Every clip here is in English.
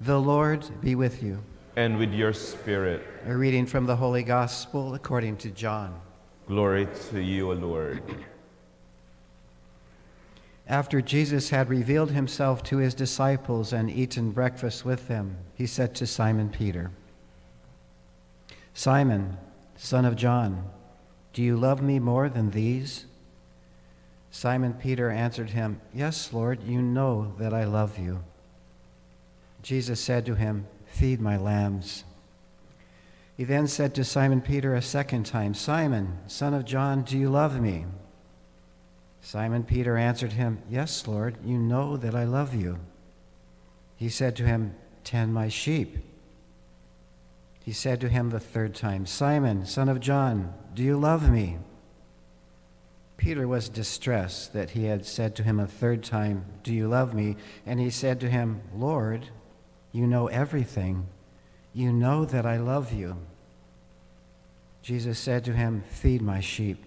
The Lord be with you. And with your spirit. A reading from the Holy Gospel according to John. Glory to you, O Lord. After Jesus had revealed himself to his disciples and eaten breakfast with them, he said to Simon Peter, Simon, son of John, do you love me more than these? Simon Peter answered him, Yes, Lord, you know that I love you. Jesus said to him, Feed my lambs. He then said to Simon Peter a second time, Simon, son of John, do you love me? Simon Peter answered him, Yes, Lord, you know that I love you. He said to him, Tend my sheep. He said to him the third time, Simon, son of John, do you love me? Peter was distressed that he had said to him a third time, Do you love me? And he said to him, Lord, you know everything. You know that I love you. Jesus said to him, Feed my sheep.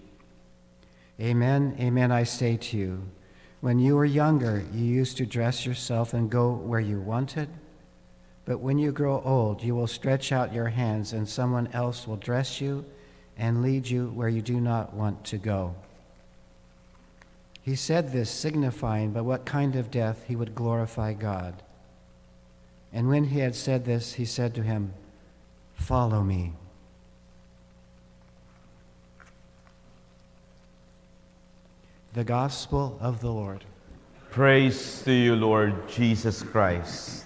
Amen, amen, I say to you. When you were younger, you used to dress yourself and go where you wanted. But when you grow old, you will stretch out your hands, and someone else will dress you and lead you where you do not want to go. He said this, signifying by what kind of death he would glorify God. And when he had said this, he said to him, Follow me. The Gospel of the Lord. Praise to you, Lord Jesus Christ.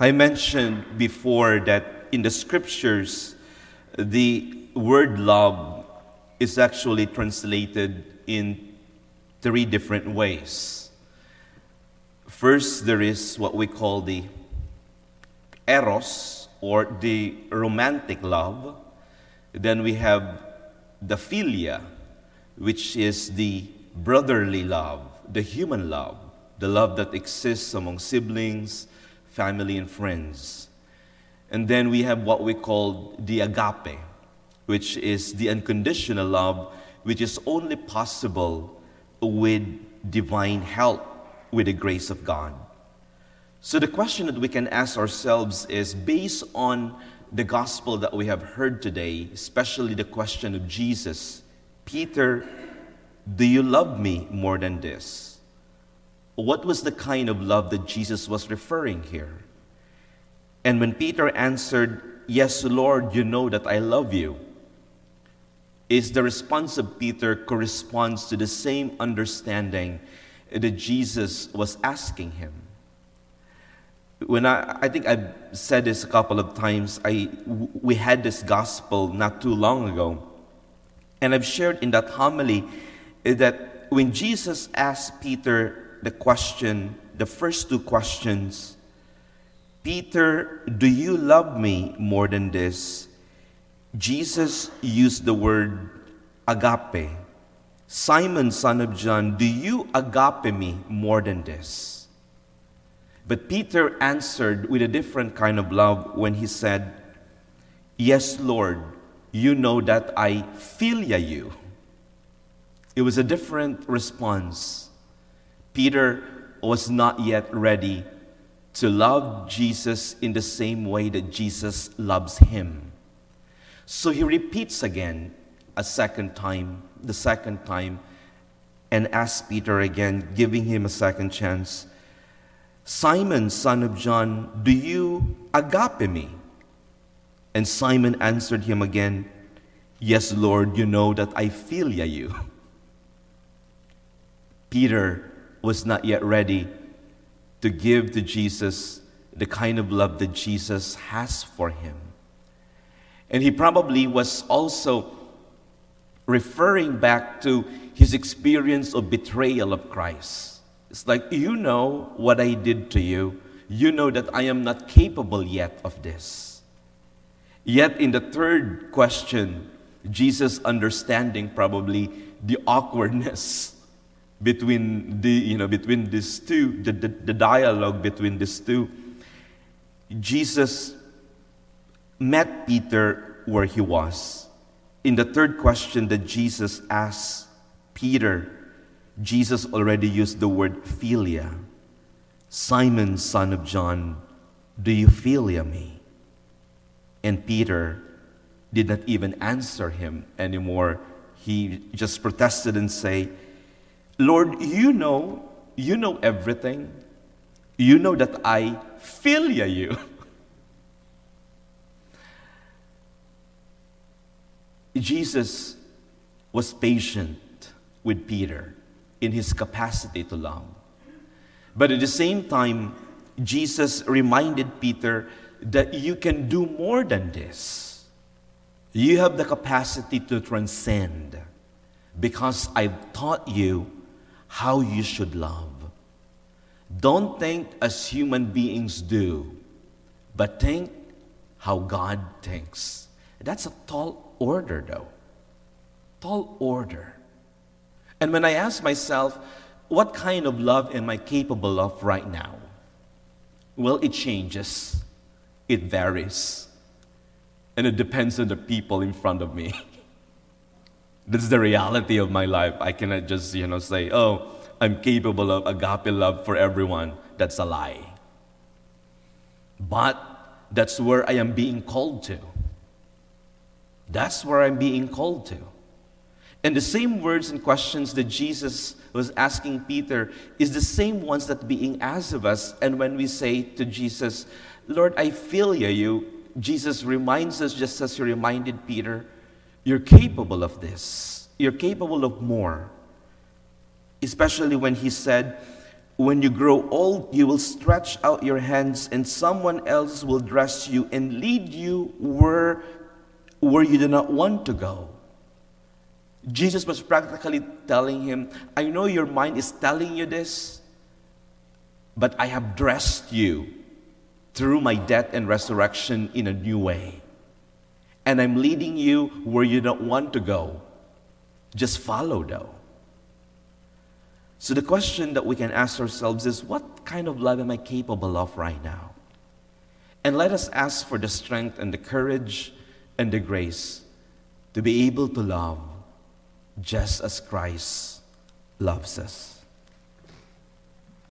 I mentioned before that in the scriptures, the word love is actually translated in three different ways. First, there is what we call the eros, or the romantic love. Then we have the philia, which is the brotherly love, the human love, the love that exists among siblings, family, and friends. And then we have what we call the agape, which is the unconditional love, which is only possible with divine help, with the grace of God. So, the question that we can ask ourselves is based on the gospel that we have heard today, especially the question of Jesus Peter, do you love me more than this? What was the kind of love that Jesus was referring here? And when Peter answered, Yes, Lord, you know that I love you, is the response of Peter corresponds to the same understanding that Jesus was asking him. When I, I think I've said this a couple of times, I, we had this gospel not too long ago. And I've shared in that homily that when Jesus asked Peter the question, the first two questions Peter, do you love me more than this? Jesus used the word agape. Simon, son of John, do you agape me more than this? But Peter answered with a different kind of love when he said, Yes, Lord, you know that I philia you. It was a different response. Peter was not yet ready to love Jesus in the same way that Jesus loves him. So he repeats again a second time, the second time, and asks Peter again, giving him a second chance Simon, son of John, do you agape me? And Simon answered him again, Yes, Lord, you know that I philia you. Peter was not yet ready to give to Jesus the kind of love that Jesus has for him. And he probably was also referring back to his experience of betrayal of Christ. It's like, you know what I did to you. You know that I am not capable yet of this. Yet, in the third question, Jesus understanding probably the awkwardness between the you know between these two the, the, the dialogue between these two jesus met peter where he was. In the third question that jesus asked peter jesus already used the word philia. Simon son of john do you philia me? And peter did not even answer him anymore. He just protested and say Lord, you know, you know everything. You know that I philia you. Jesus was patient with Peter in his capacity to love. But at the same time, Jesus reminded Peter that you can do more than this. You have the capacity to transcend because I've taught you how you should love. Don't think as human beings do, but think how God thinks. That's a tall order, though. Tall order. And when I ask myself, what kind of love am I capable of right now? Well, it changes, it varies, and it depends on the people in front of me. This is the reality of my life. I cannot just, you know, say, oh, I'm capable of agape love for everyone. That's a lie. But that's where I am being called to. That's where I'm being called to. And the same words and questions that Jesus was asking Peter is the same ones that being asked of us. And when we say to Jesus, Lord, I philia you, Jesus reminds us, just as he reminded Peter, you're capable of this. You're capable of more. Especially when he said, When you grow old, you will stretch out your hands, and someone else will dress you and lead you where, where you do not want to go. Jesus was practically telling him, I know your mind is telling you this, but I have dressed you through my death and resurrection in a new way and I'm leading you where you don't want to go. Just follow, though. So, the question that we can ask ourselves is what kind of love am I capable of right now? And let us ask for the strength and the courage and the grace to be able to love just as Christ loves us.